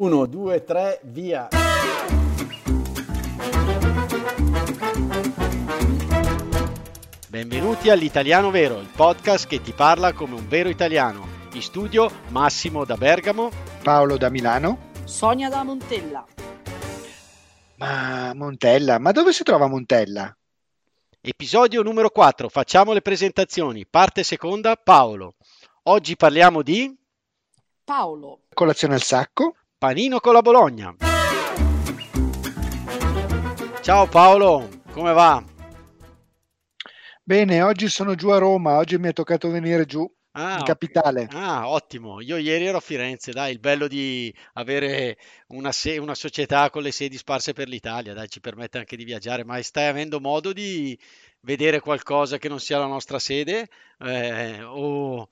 1, 2, 3, via. Benvenuti all'Italiano Vero, il podcast che ti parla come un vero italiano. In studio Massimo da Bergamo, Paolo da Milano. Sonia da Montella. Ma Montella, ma dove si trova Montella? Episodio numero 4, facciamo le presentazioni. Parte seconda, Paolo. Oggi parliamo di Paolo. Colazione al sacco. Panino con la Bologna. Ciao Paolo, come va? Bene, oggi sono giù a Roma, oggi mi è toccato venire giù Ah, in capitale. Ah, ottimo. Io ieri ero a Firenze, dai, il bello di avere una, se- una società con le sedi sparse per l'Italia, dai, ci permette anche di viaggiare, ma stai avendo modo di vedere qualcosa che non sia la nostra sede? Eh, o,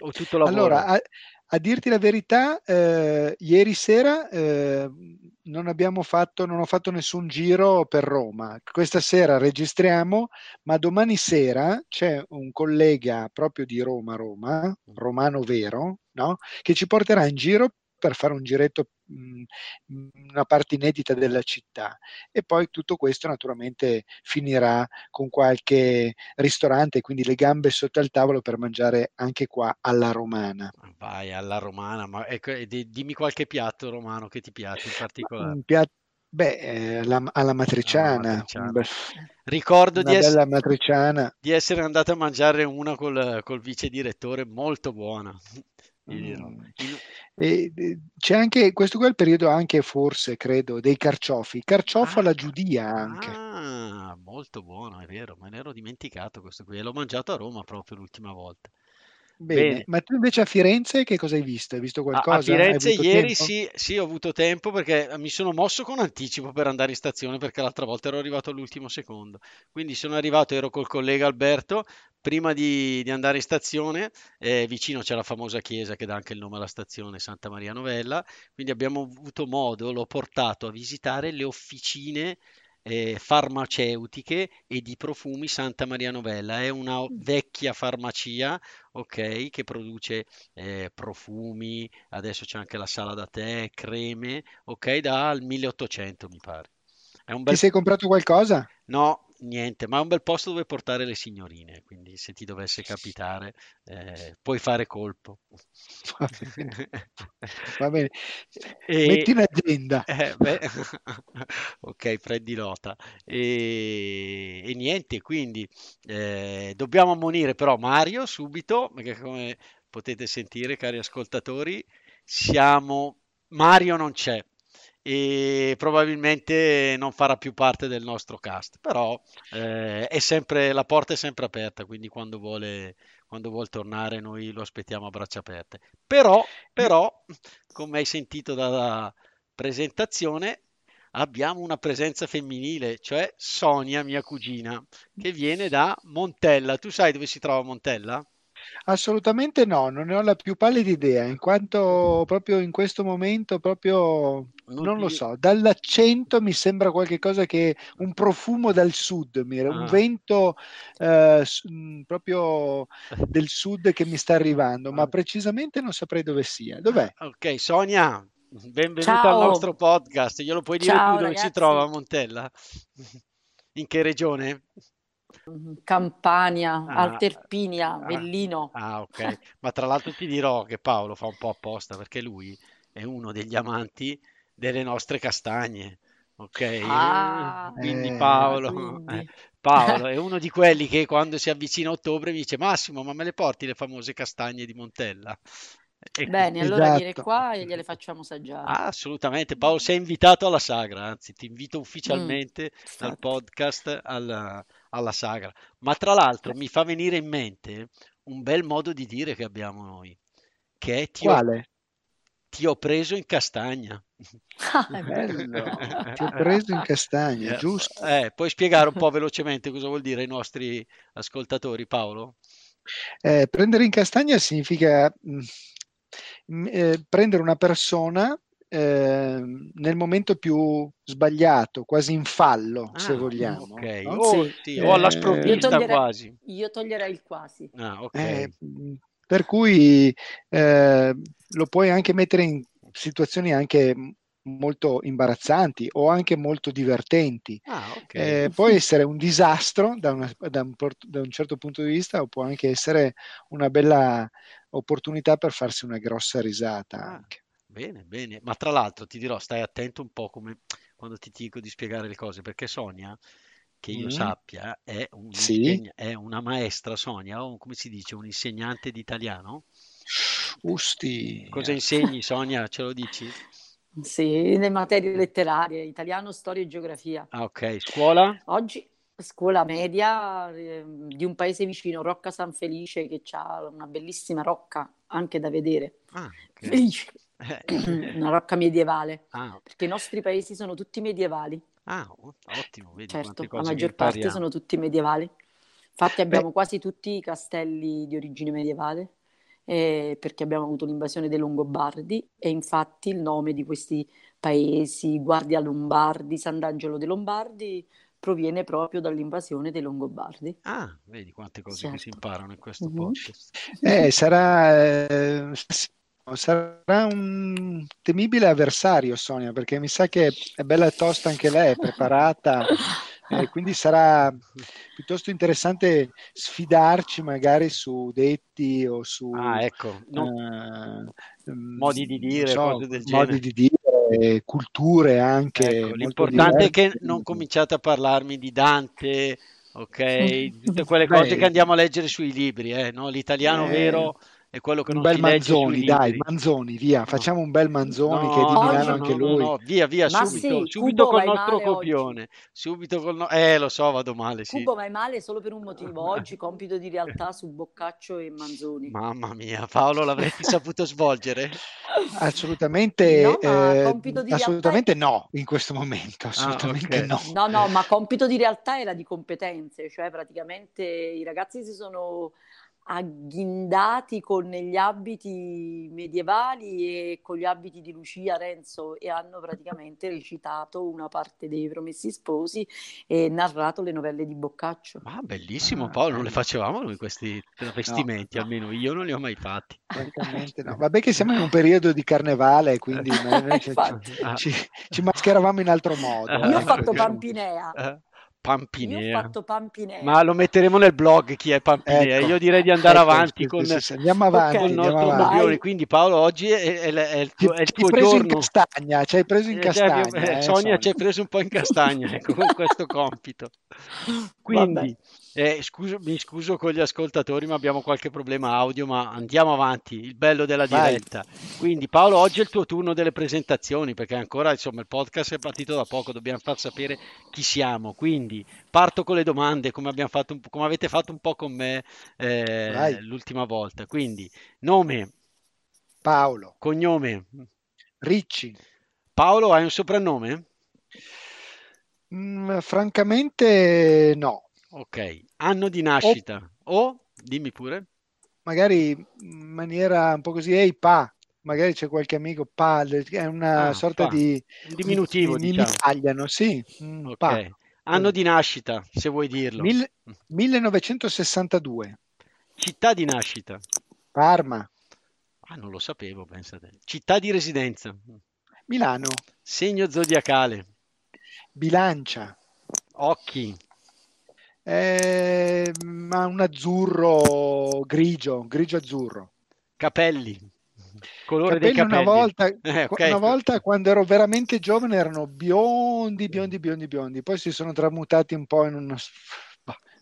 o tutto Allora, lavoro? a, a dirti la verità, eh, ieri sera eh, non abbiamo fatto, non ho fatto nessun giro per Roma. Questa sera registriamo, ma domani sera c'è un collega proprio di Roma, Roma, romano vero, no? Che ci porterà in giro per fare un giretto, mh, mh, una parte inedita della città. E poi tutto questo naturalmente finirà con qualche ristorante, quindi le gambe sotto al tavolo per mangiare anche qua alla romana. Vai alla romana, ma ecco, di- dimmi qualche piatto romano che ti piace in particolare. Un piatto, beh, eh, alla, alla Alla matriciana, matriciana. bel- Ricordo di ess- matriciana. di essere andato a mangiare una col, col vice direttore molto buona. E, c'è anche, questo qua è il periodo anche forse, credo, dei carciofi. Carciofo Ah, alla giudia anche. ah, molto buono, è vero, me ne ero dimenticato questo qui. e L'ho mangiato a Roma proprio l'ultima volta. Bene, Bene. ma tu invece a Firenze che cosa hai visto? Hai visto A, a qualcosa? Hai Firenze ieri sì, sì, ho avuto tempo perché mi sono mosso con anticipo per andare in stazione perché l'altra volta ero arrivato all'ultimo secondo. Quindi sono arrivato, ero col collega Alberto, prima di, di andare in stazione, eh, vicino c'è la famosa chiesa che dà anche il nome alla stazione, Santa Maria Novella, quindi abbiamo avuto modo, l'ho portato a visitare le officine eh, farmaceutiche e di profumi Santa Maria Novella. È una vecchia farmacia, ok, che produce eh, profumi, adesso c'è anche la sala da tè, creme, ok, dal 1800 mi pare. È un Ti bel... sei comprato qualcosa? No, niente, ma è un bel posto dove portare le signorine, quindi se ti dovesse capitare, eh, puoi fare colpo. Va bene, va bene. E, Metti in agenda. eh, ok, prendi nota. E, e niente, quindi eh, dobbiamo ammonire però Mario subito, perché come potete sentire, cari ascoltatori, siamo... Mario non c'è e probabilmente non farà più parte del nostro cast, però eh, sempre, la porta è sempre aperta, quindi quando vuole, quando vuol tornare noi lo aspettiamo a braccia aperte. Però, però, come hai sentito dalla presentazione, abbiamo una presenza femminile, cioè Sonia, mia cugina, che viene da Montella. Tu sai dove si trova Montella? Assolutamente no, non ne ho la più pallida idea, in quanto proprio in questo momento, proprio Non non lo ti- so, dall'accento mi sembra qualcosa che un profumo dal sud, mi- un Ah. vento eh, mh, proprio del sud che mi sta arrivando, ma Ah. precisamente non saprei dove sia. Dov'è? Ok, Sonia, benvenuta al Ciao. nostro podcast. Glielo puoi dire Ciao, tu dove si ragazzi. trova Montella? In che regione? Mm, Campania, Ah, Alterpinia, ah, Avellino. ah, ok. Ma tra l'altro ti dirò che Paolo fa un po' apposta perché lui è uno degli amanti delle nostre castagne. Ok? Ah, Quindi Eh, Paolo, quindi. eh, Paolo è uno di quelli che quando si avvicina a ottobre mi dice Massimo, ma me le porti le famose castagne di Montella? E Bene, allora vieni Esatto. qua e gliele facciamo assaggiare. Ah, assolutamente. Paolo, sei invitato alla sagra, anzi, ti invito Mm, ufficialmente dal infatti. podcast alla, alla sagra. Ma tra l'altro mi fa venire in mente un bel modo di dire che abbiamo noi, che è ti ho, Quale? ti ho preso in castagna. Ah, è bello. Ti ho preso in castagna, Eh, giusto? eh, puoi spiegare un po' velocemente cosa vuol dire ai nostri ascoltatori, Paolo? Eh, prendere in castagna significa mh, mh, eh, prendere una persona eh, nel momento più sbagliato, quasi in fallo, se Ah, vogliamo. ok. no? O, Sì. o alla Eh, Io sprovvista toglierei, quasi. io toglierei il quasi. Ah, ok. Eh, per cui eh, lo puoi anche mettere in situazioni anche molto imbarazzanti o anche molto divertenti. Ah, ok. Eh, può essere un disastro da, una- da un, port- da un certo punto di vista o può anche essere una bella opportunità per farsi una grossa risata Ah, anche. Bene, bene. Ma tra l'altro ti dirò, stai attento un po' come quando ti dico di spiegare le cose, perché Sonia, che io Mm, sappia, è un Sì, insegna- è una maestra, Sonia, o come si dice, un insegnante di italiano? Usti. Cosa insegni, Sonia? Ce lo dici? Sì, le materie letterarie, italiano, storia e geografia. Ah, ok. Scuola? Oggi scuola media eh, di un paese vicino, Rocca San Felice, che ha una bellissima rocca anche da vedere. Ah, ok. Felice, una rocca medievale, ah, perché i nostri paesi sono tutti medievali. ah, ottimo, vedi Certo, la maggior parte sono tutti medievali. Infatti Beh, abbiamo quasi tutti i castelli di origine medievale, eh, perché abbiamo avuto l'invasione dei Longobardi e infatti il nome di questi paesi, Guardia Lombardi, Sant'Angelo dei Lombardi, proviene proprio dall'invasione dei Longobardi. Ah, vedi quante cose che si Certo. imparano in questo Mhm. podcast. eh, sarà, eh, sarà un temibile avversario, Sonia, perché mi sa che è bella tosta anche lei, è preparata, eh, quindi sarà piuttosto interessante sfidarci magari su detti o su Ah, ecco, non- eh, mm, modi di dire, so, cose del modi genere. di dire, culture anche Ecco, l'importante è che diverse. non cominciate a parlarmi di Dante, ok? Tutte quelle Beh, cose che andiamo a leggere sui libri, eh, no? L'italiano eh, vero è quello che un non bel si legge sui Manzoni, dai. Manzoni, via, No, facciamo un bel Manzoni che è di no, Milano no, anche no, no, lui. no, via, via, Ma subito, sì, subito col nostro male oggi. copione, subito col no- Eh, lo so, vado male, sì. Cubo vai male solo per un motivo. Oggi compito di realtà su Boccaccio e Manzoni. Mamma mia, Paolo, l'avresti saputo svolgere? Assolutamente, No, eh, compito di realtà è... assolutamente no in questo momento, Ah, assolutamente ok. no. No, no, ma compito di realtà era di competenze, cioè praticamente i ragazzi si sono agghindati con gli abiti medievali e con gli abiti di Lucia Renzo e hanno praticamente recitato una parte dei Promessi Sposi e narrato le novelle di Boccaccio. Ma bellissimo, Ah, Paolo, non le facevamo noi questi No, travestimenti, no, almeno io non li ho mai fatti. francamente no. Vabbè che siamo in un periodo di carnevale, quindi noi ci, Ah, ci- ci mascheravamo in altro modo. io ho ecco, fatto diciamo. Pampinea, eh, io ho Pampinea. fatto Pampinea. Ma lo metteremo nel blog chi è Pampinea. Ecco, Io direi di andare ecco, avanti sì, con, sì, sì, andiamo avanti, col andiamo nostro dai. Quindi Paolo, oggi è, è- è il tuo, è il ci hai tuo preso in giorno. castagna, ci hai preso in Eh, castagna, eh, eh, Sonia ci hai preso un po' in castagna ecco, con questo compito. Vabbè. Quindi, eh, scuso- mi scuso con gli ascoltatori, ma abbiamo qualche problema audio, ma andiamo avanti. Il bello della Vai. diretta. Quindi, Paolo, oggi è il tuo turno delle presentazioni, perché ancora, insomma, il podcast è partito da poco, dobbiamo far sapere chi siamo. Quindi, parto con le domande, come abbiamo fatto come avete fatto un po' con me eh, l'ultima volta. Quindi, nome, Paolo, cognome. Ricci. Paolo, hai un soprannome? Mm, francamente no, Ok. Anno di o nascita. O, dimmi pure. magari in maniera un po' così, ehi pa, magari c'è qualche amico pa, è una Ah, sorta fa. di, Un mi, diminutivo, mi- mi diciamo. tagliano, sì, mm, pa. Ok. Anno di nascita, se vuoi dirlo. Mil- 1962, Città di nascita. Parma, Ah, non lo sapevo, pensate. Città di residenza. Milano, Segno zodiacale. Bilancia, Occhi. Eh, ma un azzurro grigio, grigio azzurro. Capelli. Colore dei Capelli una capelli. volta, Eh, qu- ok. una volta quando ero veramente giovane erano biondi, biondi, biondi, biondi, poi si sono tramutati un po' in uno,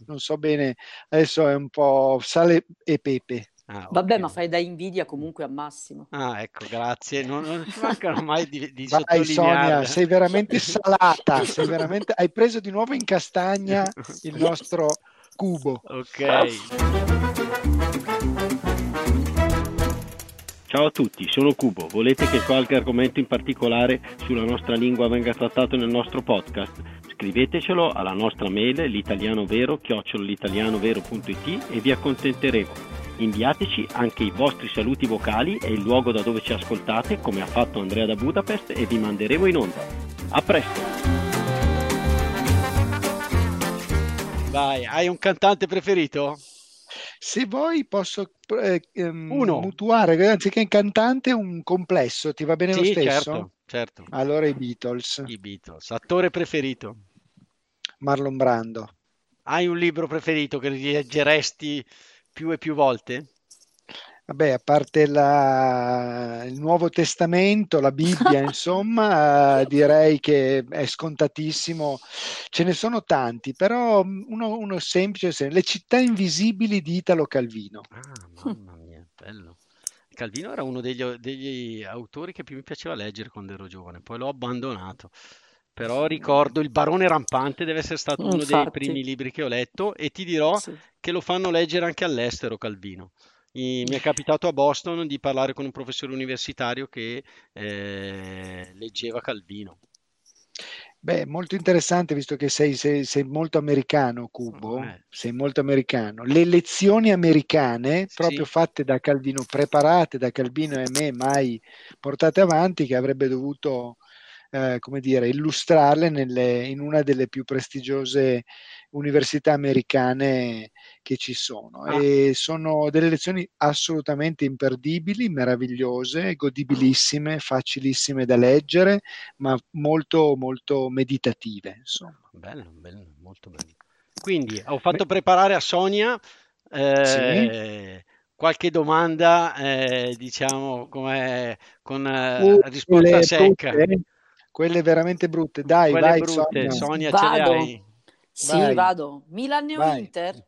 non so bene, adesso è un po' sale e pepe. Ah, Vabbè, ok. ma fai da invidia comunque a Massimo. Ah, ecco, grazie. Non, non ci mancano mai di, di Vai Sonia, sei veramente salata, sei veramente, hai preso di nuovo in castagna il nostro cubo. Ok. Ciao a tutti, sono Cubo. Volete che qualche argomento in particolare sulla nostra lingua venga trattato nel nostro podcast? Scrivetecelo alla nostra mail l'italianovero-litalianovero.it e vi accontenteremo. Inviateci anche i vostri saluti vocali e il luogo da dove ci ascoltate, come ha fatto Andrea da Budapest, e vi manderemo in onda. A presto! Vai, hai un cantante preferito? Se vuoi posso eh, ehm, Uno. mutuare, anziché un cantante, un complesso, ti va bene lo Sì, stesso? certo, certo. Allora i Beatles, I Beatles. Attore preferito? Marlon Brando. Hai un libro preferito che leggeresti più e più volte? Vabbè, a parte la- il Nuovo Testamento, la Bibbia, insomma, eh, direi che è scontatissimo. Ce ne sono tanti, però mm, uno, uno semplice, sem- Le città invisibili di Italo Calvino. Ah, mamma mia, bello. Calvino era uno degli, degli autori che più mi piaceva leggere quando ero giovane, poi l'ho abbandonato. Però ricordo Il Barone Rampante deve essere stato uno dei Infatti. primi libri che ho letto e ti dirò Sì. che lo fanno leggere anche all'estero Calvino. I- mi è capitato a Boston di parlare con un professore universitario che eh, leggeva Calvino. Beh, molto interessante, visto che sei, sei- sei molto americano, Cubo, Eh. sei molto americano. Le lezioni americane, Sì. proprio fatte da Calvino, preparate da Calvino e me, mai portate avanti, che avrebbe dovuto, eh, come dire, illustrarle nelle- in una delle più prestigiose università americane che ci sono. Ah. E sono delle lezioni assolutamente imperdibili, meravigliose, godibilissime, facilissime da leggere ma molto molto meditative, insomma. Bello, bello, molto bello. Quindi ho fatto preparare a Sonia eh, qualche domanda, eh, diciamo, come con eh, risposta secca. brutte, quelle veramente brutte. Dai, Quelle vai, brutte, Sonia. Sonia, ce le Vado. hai? Sì, Vai. vado. Milan o. Inter?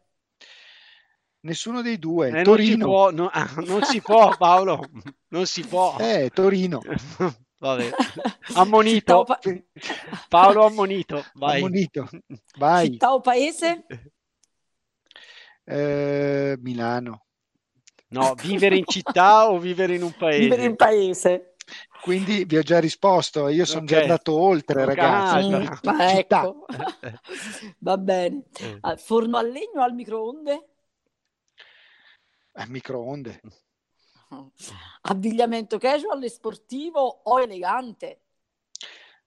Nessuno dei due. Eh, non si Torino. può, no- ah, non si può, Paolo, non si può. Eh, Torino. Vabbè, ammonito. Pa- Paolo ammonito, vai. Ammonito. Vai. Città o paese? Eh, Milano. No, vivere in città o vivere in un Vivere in paese? Quindi vi ho già risposto, io sono già Ok. andato oltre, ragazzi. ah, Mm, già. ecco. Va bene. Eh. Ah, Forno a legno o al microonde? Eh, microonde. Abbigliamento casual e sportivo o elegante?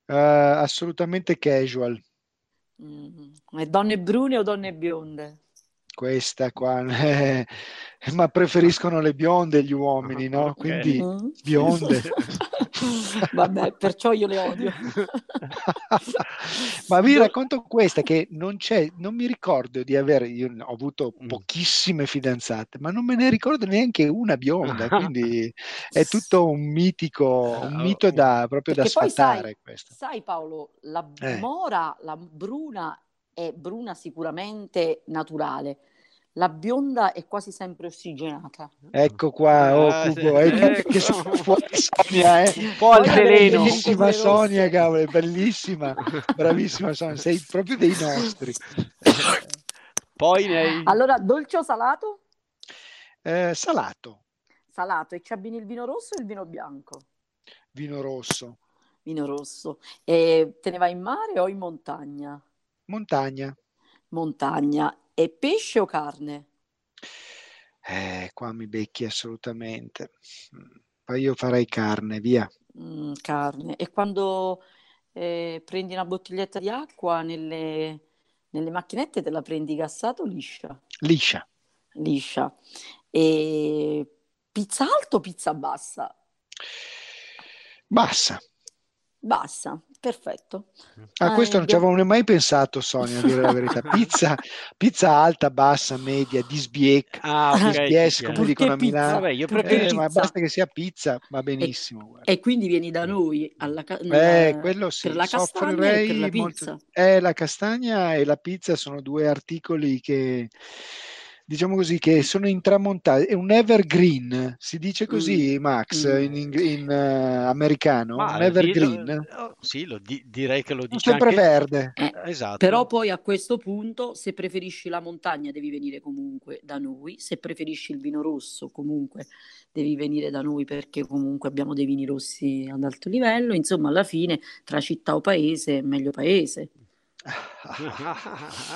Eh, assolutamente casual. Mm, e donne brune o donne bionde? Questa qua, eh, ma preferiscono le bionde gli uomini, no? Quindi Mm? bionde. Vabbè, perciò io le odio. Ma vi racconto questa che non c'è, non mi ricordo di avere, io ho avuto Mm. pochissime fidanzate, ma non me ne ricordo neanche una bionda, quindi è tutto un mitico, un Ah, mito da, proprio da Perché sai, sfatare questo. sai Paolo, la Eh. mora, la bruna è bruna sicuramente naturale, la bionda è quasi sempre ossigenata. Ecco qua, oh Ah, Cubo, sì, eh, ecco. che sono fuori Sonia, eh. Un po' al veleno. Bellissima. Sonia, cavolo, bellissima, bravissima Sonia, sei proprio dei nostri. Poi ne hai... Allora, dolce o salato? Eh, salato, Salato, e ci abbini il vino rosso o il vino bianco? vino rosso, Vino rosso. E te ne vai in mare o in montagna? montagna. Montagna. E pesce o carne? Eh, qua mi becchi assolutamente. Poi io farei carne, via. Mm, carne. E quando eh, prendi una bottiglietta di acqua nelle, nelle macchinette te la prendi gassata o liscia? Liscia. Liscia. E pizza alta o pizza bassa? Bassa. Bassa, perfetto. A Ah, questo non ci avevo mai pensato, Sonia, a dire la verità. Pizza, pizza alta, bassa, media, di sbiec, Ah, di ok, sbies, ti come piace. dicono a? Milano. Vabbè, io preferisco... Eh, basta che sia pizza, va benissimo. guarda. E quindi vieni da noi alla ca- Eh, nella- quello sì, per la castagna e per la molto. pizza. Eh, la castagna e la pizza sono due articoli che, diciamo così, che sono intramontati. È un evergreen, si dice così, Max, Mm. in, ing- in, eh, americano? Ma un evergreen. oh, sì, lo di- direi che lo dice anche... sempreverde. Eh, Esatto. Però poi a questo punto, se preferisci la montagna, devi venire comunque da noi. Se preferisci il vino rosso, comunque devi venire da noi perché comunque abbiamo dei vini rossi ad alto livello. Insomma, alla fine, tra città o paese, meglio paese.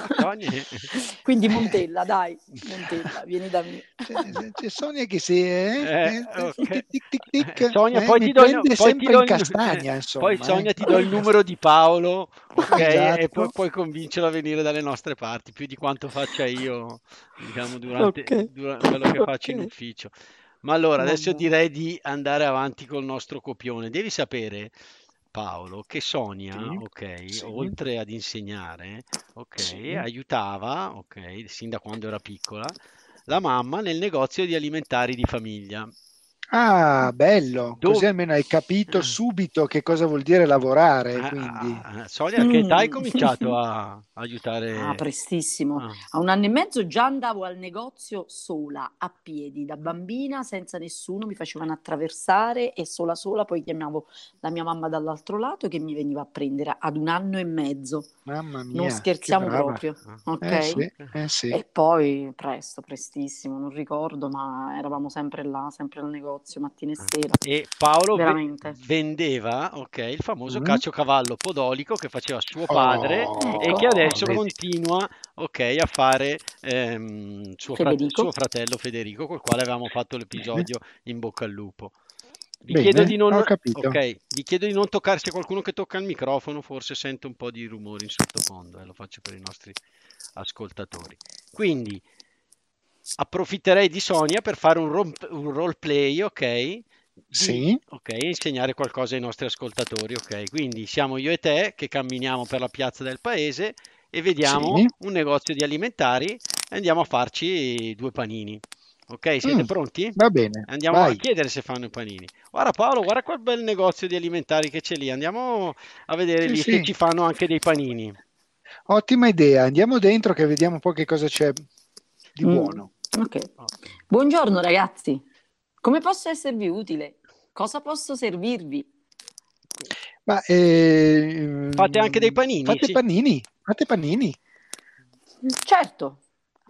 Quindi Montella, dai, Montella, vieni da me. C'è, c'è Sonia che si è... Eh, eh, ok. tic, tic, tic, Eh, Sonia, eh, poi ti do poi ti do in castagna, eh, insomma. poi Sonia eh. ti do il numero di Paolo, ok? E Esatto. poi puoi convincerlo a venire dalle nostre parti, più di quanto faccia io, diciamo, durante, Ok. dura- quello che faccio in ufficio. Ma allora, adesso direi di andare avanti col nostro copione. Devi sapere, Paolo, che Sonia, Sì, ok, sì. oltre ad insegnare, ok, Sì. aiutava, ok, sin da quando era piccola, la mamma nel negozio di alimentari di famiglia. Ah, bello, Dove- così almeno hai capito subito che cosa vuol dire lavorare, Ah, quindi... ah, ah, Sonia, che età hai cominciato a aiutare? Ah, prestissimo. Ah, A un anno e mezzo già andavo al negozio sola, a piedi, da bambina, senza nessuno, mi facevano attraversare e sola sola, poi chiamavo la mia mamma dall'altro lato che mi veniva a prendere ad un anno e mezzo. Mamma mia, Non che scherziamo proprio, Ah. ok? Eh sì, eh sì. E poi presto, prestissimo, non ricordo, ma eravamo sempre là, sempre al negozio, mattina e Ah. sera. E Paolo ve- Veramente. vendeva, ok, il famoso Mm. caciocavallo podolico che faceva suo padre Oh, e che adesso vedi. continua, ok, a fare ehm, suo, fra- suo fratello Federico, col quale avevamo fatto l'episodio in bocca al lupo. Vi Bene, chiedo di non, ho capito. ok, vi chiedo di non toccare, se qualcuno che tocca il microfono forse sente un po' di rumore in sottofondo, eh, lo faccio per i nostri ascoltatori. Quindi approfitterei di Sonia per fare un, rom- un roleplay, ok? Di, Sì. ok, insegnare qualcosa ai nostri ascoltatori, ok? Quindi siamo io e te che camminiamo per la piazza del paese e vediamo Sì. un negozio di alimentari e andiamo a farci due panini. Ok, siete Mm, pronti? Va bene, Andiamo a vai. chiedere se fanno i panini. Guarda Paolo, guarda quel bel negozio di alimentari che c'è lì. Andiamo a vedere Sì, lì sì. se ci fanno anche dei panini. Ottima idea, andiamo dentro che vediamo un po' che cosa c'è di Mm. buono. Ok. Buongiorno ragazzi, come posso esservi utile? Cosa posso servirvi? Ma eh, Fate anche dei panini, Fate sì. panini, fate panini. Certo,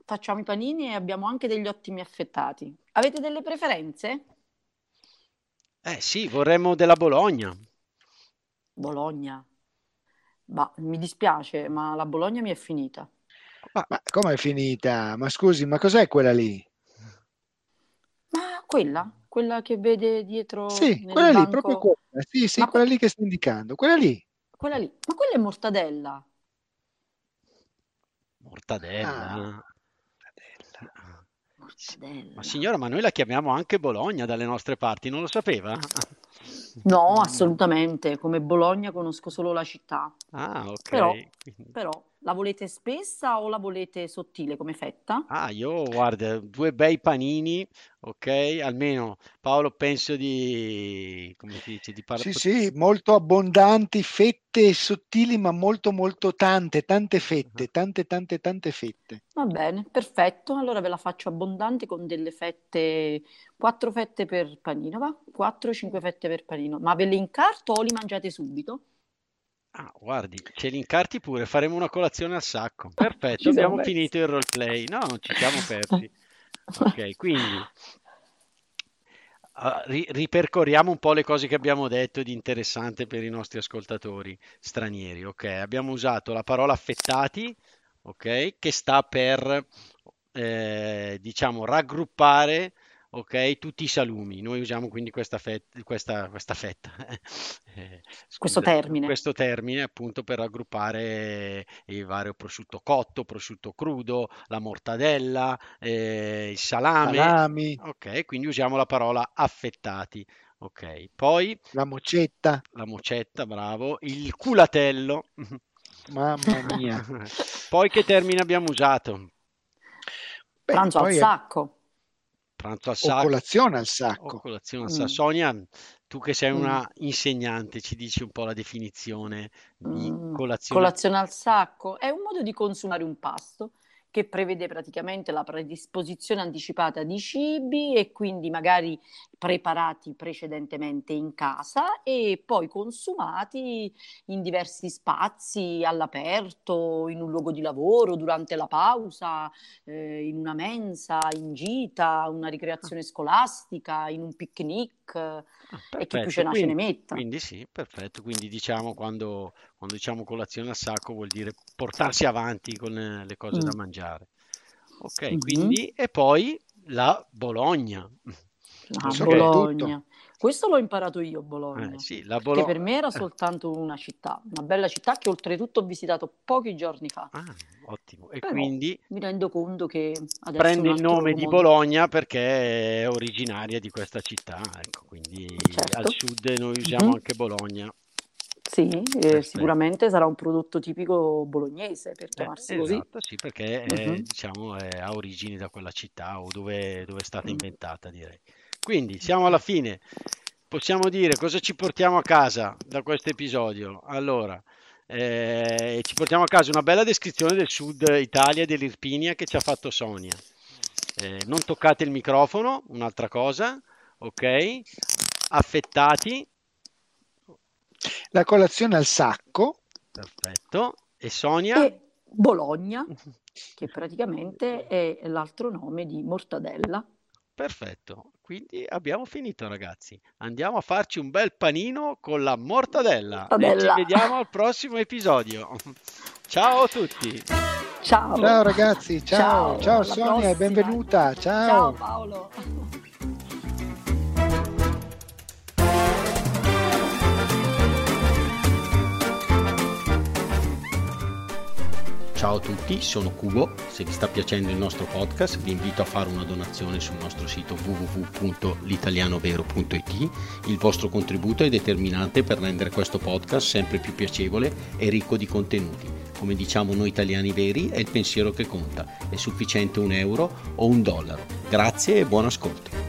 facciamo i panini e abbiamo anche degli ottimi affettati. Avete delle preferenze? Eh sì, vorremmo della Bologna. Bologna. Bah, mi dispiace, ma la Bologna mi è finita. Ma come è finita? Ma scusi, ma cos'è quella lì? Ma quella? Quella che vede dietro Sì, nel quella lì, banco? proprio quella. Sì, sì, Ma quella lì che sta indicando. Quella lì. Quella lì. Ma quella è mortadella. Mortadella. Ah. Mortadella. Ma signora, ma noi la chiamiamo anche Bologna dalle nostre parti, non lo sapeva? No, assolutamente. Come Bologna conosco solo la città. Ah, ok. Però, però, la volete spessa o la volete sottile come fetta? Ah, io guarda, due bei panini, ok? Almeno Paolo penso di, come si dice, di par- Sì, sì, molto abbondanti, fette sottili, ma molto, molto tante, tante fette, tante, tante, tante fette. Va bene, perfetto. Allora ve la faccio abbondante con delle fette, quattro fette per panino, va? 4-5 fette per panino. Ma ve le incarto o li mangiate subito? Ah, guardi, ce li incarti pure, faremo una colazione al sacco. Perfetto, abbiamo finito il roleplay. No, non ci siamo persi. Ok, quindi ah, ri- ripercorriamo un po' le cose che abbiamo detto di interessante per i nostri ascoltatori stranieri. Ok, abbiamo usato la parola affettati, ok, che sta per, eh, diciamo, raggruppare, ok, tutti i salumi. Noi usiamo quindi questa, fet- questa, questa fetta, eh, Questo scusa, termine. questo termine appunto per raggruppare il vario prosciutto cotto, prosciutto crudo, la mortadella, eh, il salame. Salami, Ok, quindi usiamo la parola affettati. Ok, poi la mocetta, la mocetta, bravo, il culatello. mamma mia. Poi che termine abbiamo usato? Beh, Pranzo al sacco. Pranzo al o sacco colazione al o sacco. colazione al Mm. sacco. Sonia, tu che sei Mm. una insegnante, ci dici un po' la definizione di Mm, colazione? Colazione al sacco è un modo di consumare un pasto che prevede praticamente la predisposizione anticipata di cibi e quindi magari preparati precedentemente in casa e poi consumati in diversi spazi, all'aperto, in un luogo di lavoro, durante la pausa, eh, in una mensa, in gita, una ricreazione scolastica, in un picnic Ah, e chi più ce n'ha ce ne quindi, metta. quindi sì, perfetto. Quindi diciamo quando, quando diciamo colazione al sacco vuol dire portarsi avanti con eh, le cose da Mm. mangiare. Ok, Mhm. quindi e poi la Bologna. Ah. Bologna. Questo l'ho imparato io, eh, Bologna, sì, la che Bologna. per me era soltanto una città, una bella città che oltretutto ho visitato pochi giorni fa. Ah, ottimo. E Però quindi mi rendo conto che adesso prende il nome di mondo. Bologna perché è originaria di questa città, ecco, quindi al Certo. sud noi usiamo Mhm. anche Bologna. Sì, eh, sicuramente sarà un prodotto tipico bolognese per Eh, chiamarsi così. esatto, sì, perché è, Mhm. diciamo, è- ha origini da quella città o dove, dove è stata Mm. inventata, direi. Quindi siamo alla fine. Possiamo dire cosa ci portiamo a casa da questo episodio. Allora, eh, ci portiamo a casa una bella descrizione del sud Italia e dell'Irpinia che ci ha fatto Sonia. Eh, non toccate il microfono, un'altra cosa, ok? Affettati, La colazione al sacco, perfetto. E Sonia? E Bologna, che praticamente è l'altro nome di mortadella. Perfetto, quindi abbiamo finito ragazzi. Andiamo a farci un bel panino con la mortadella e ci Mortadella. vediamo al prossimo episodio. Ciao a tutti. Ciao. ciao ragazzi, ciao, ciao, alla Sonia, prossima. benvenuta, Ciao ciao. Paolo. Ciao a tutti, sono Cubo. Se vi sta piacendo il nostro podcast, vi invito a fare una donazione sul nostro sito www.litalianovero.it. Il vostro contributo è determinante per rendere questo podcast sempre più piacevole e ricco di contenuti. Come diciamo noi italiani veri, è il pensiero che conta. È sufficiente un euro o un dollaro. Grazie e buon ascolto.